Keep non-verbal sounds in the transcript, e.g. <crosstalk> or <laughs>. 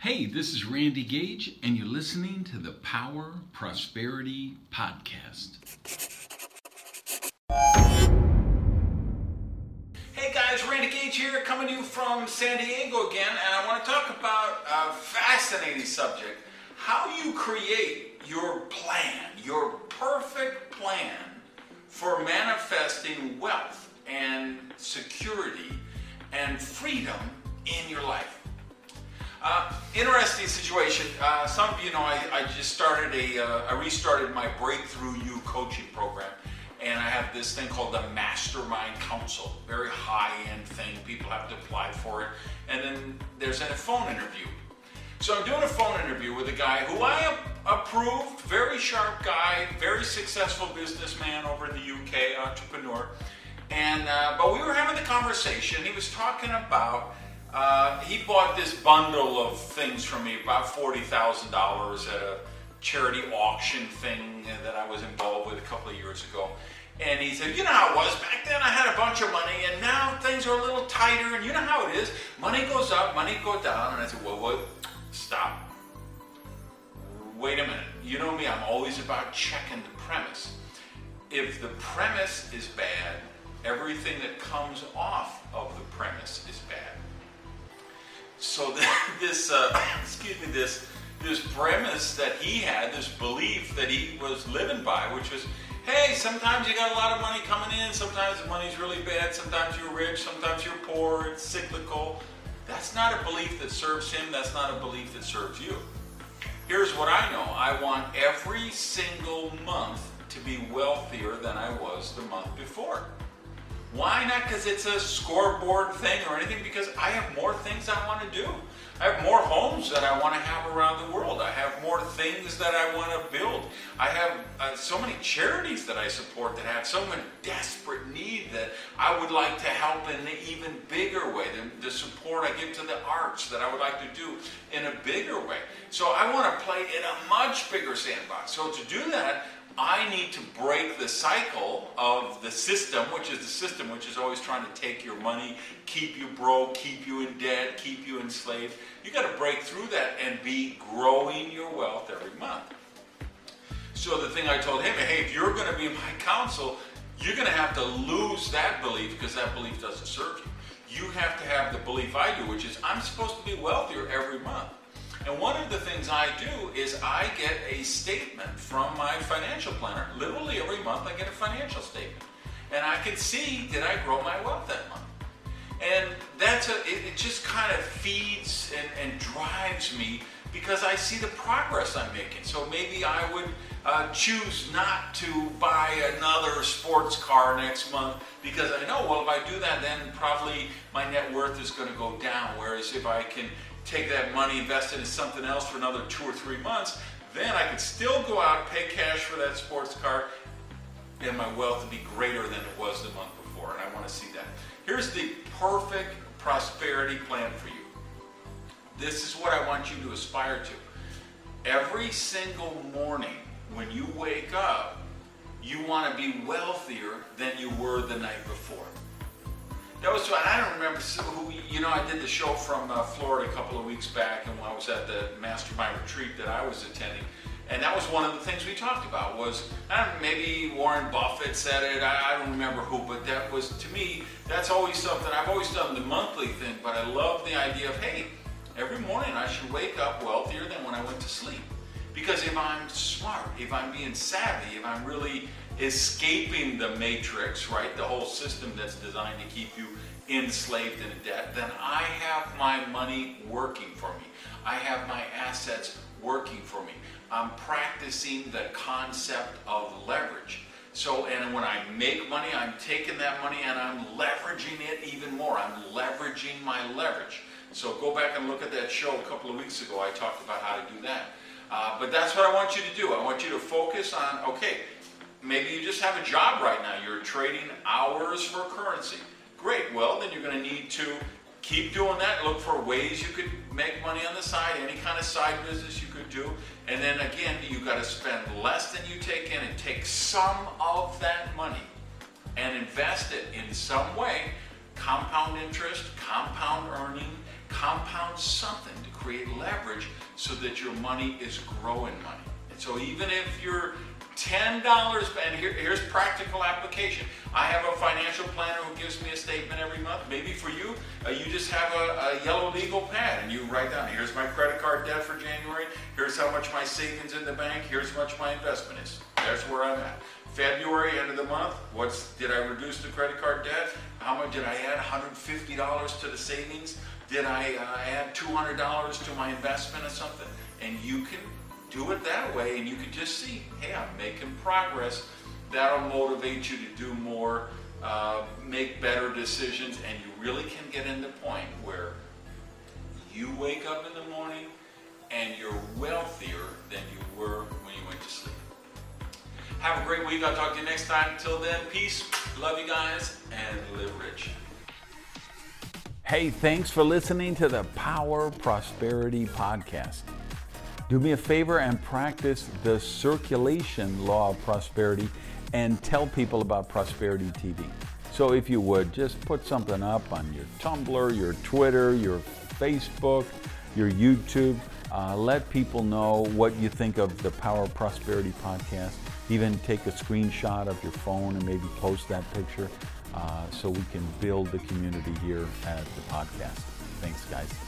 Hey, this is Randy Gage, and you're listening to the Power Prosperity Podcast. Hey guys, Randy Gage here, coming to you from San Diego again, and I want to talk about a fascinating subject how you create your plan, your perfect plan for manifesting wealth and security and freedom in your life. Uh, interesting situation. Uh, some of you know I, I just started a, uh, I restarted my Breakthrough U coaching program. And I have this thing called the Mastermind Council. Very high end thing. People have to apply for it. And then there's a phone interview. So I'm doing a phone interview with a guy who I approved, very sharp guy, very successful businessman over in the UK, entrepreneur. And uh, but we were having the conversation. He was talking about uh, he bought this bundle of things from me, about $40,000 at a charity auction thing that I was involved with a couple of years ago. And he said, You know how it was back then? I had a bunch of money, and now things are a little tighter, and you know how it is. Money goes up, money goes down. And I said, Well, what? Stop. Wait a minute. You know me, I'm always about checking the premise. If the premise is bad, everything that comes off of the premise is so <laughs> this, uh, excuse me, this this premise that he had, this belief that he was living by, which was, hey, sometimes you got a lot of money coming in, sometimes the money's really bad, sometimes you're rich, sometimes you're poor, it's cyclical. That's not a belief that serves him, that's not a belief that serves you. Here's what I know I want every single month to be wealthier than I was the month before. Why not? Because it's a scoreboard thing or anything, because I have more things I want to do. I have more homes that I want to have around the world. I have more things that I want to build. I have uh, so many charities that I support that have so much desperate need that I would like to help in an even bigger way. The, the support I give to the arts that I would like to do in a bigger way. So I want to play in a much bigger sandbox. So to do that, I need to break the cycle of the system, which is the system which is always trying to take your money, keep you broke, keep you in debt, keep you enslaved. You got to break through that and be growing your wealth every month. So the thing I told him, hey, if you're going to be my counsel, you're going to have to lose that belief because that belief doesn't serve you. You have to have the belief I do, which is I'm supposed to be wealthier every month. And one of the things I do is I get a statement from my financial planner. Literally every month I get a financial statement. And I can see did I grow my wealth that month. And that's a it, it just kind of feeds and, and drives me because I see the progress I'm making. So maybe I would uh, choose not to buy another sports car next month because I know, well, if I do that, then probably my net worth is going to go down. Whereas if I can take that money, invest it in something else for another two or three months, then I could still go out, pay cash for that sports car, and my wealth would be greater than it was the month before. And I want to see that. Here's the perfect prosperity plan for you. This is what I want you to aspire to. Every single morning when you wake up, you want to be wealthier than you were the night before. That was, I don't remember who, you know, I did the show from uh, Florida a couple of weeks back, and I was at the mastermind retreat that I was attending, and that was one of the things we talked about was, maybe Warren Buffett said it, I, I don't remember who, but that was, to me, that's always something, I've always done the monthly thing, but I love the idea of, hey, every morning I should wake up wealthier than when I went to sleep. Because if I'm smart, if I'm being savvy, if I'm really escaping the matrix, right, the whole system that's designed to keep you enslaved in debt, then I have my money working for me. I have my assets working for me. I'm practicing the concept of leverage. So, and when I make money, I'm taking that money and I'm leveraging it even more. I'm leveraging my leverage. So go back and look at that show a couple of weeks ago. I talked about how to do that. Uh, but that's what I want you to do. I want you to focus on, okay, maybe you just have a job right now. You're trading hours for currency. Great. Well, then you're going to need to keep doing that. Look for ways you could make money on the side, any kind of side business you could do. And then again, you got to spend less than you take in and take some of that money and invest it in some way compound interest, compound earning, compound something to create leverage so that your money is growing money. And so even if you're $10, and here, here's practical application. I have a financial planner who gives me a statement every month. Maybe for you, uh, you just have a, a, yellow legal pad and you write down, here's my credit card debt for January, here's how much my savings in the bank, here's how much my investment is. There's where I'm at. February, end of the month, what's did I reduce the credit card debt? How much did I add? $150 to the savings? Did I uh, add $200 to my investment or something? And you can do it that way and you can just see, hey, I'm making progress. That'll motivate you to do more, uh, make better decisions, and you really can get in the point where you wake up in the morning and you're wealthier than you were when you went to sleep. Have a great week. I'll talk to you next time. Till then, peace. Love you guys and live rich. Hey, thanks for listening to the Power Prosperity Podcast. Do me a favor and practice the circulation law of prosperity and tell people about Prosperity TV. So, if you would, just put something up on your Tumblr, your Twitter, your Facebook, your YouTube. Uh, let people know what you think of the Power of Prosperity podcast. Even take a screenshot of your phone and maybe post that picture uh, so we can build the community here at the podcast. Thanks, guys.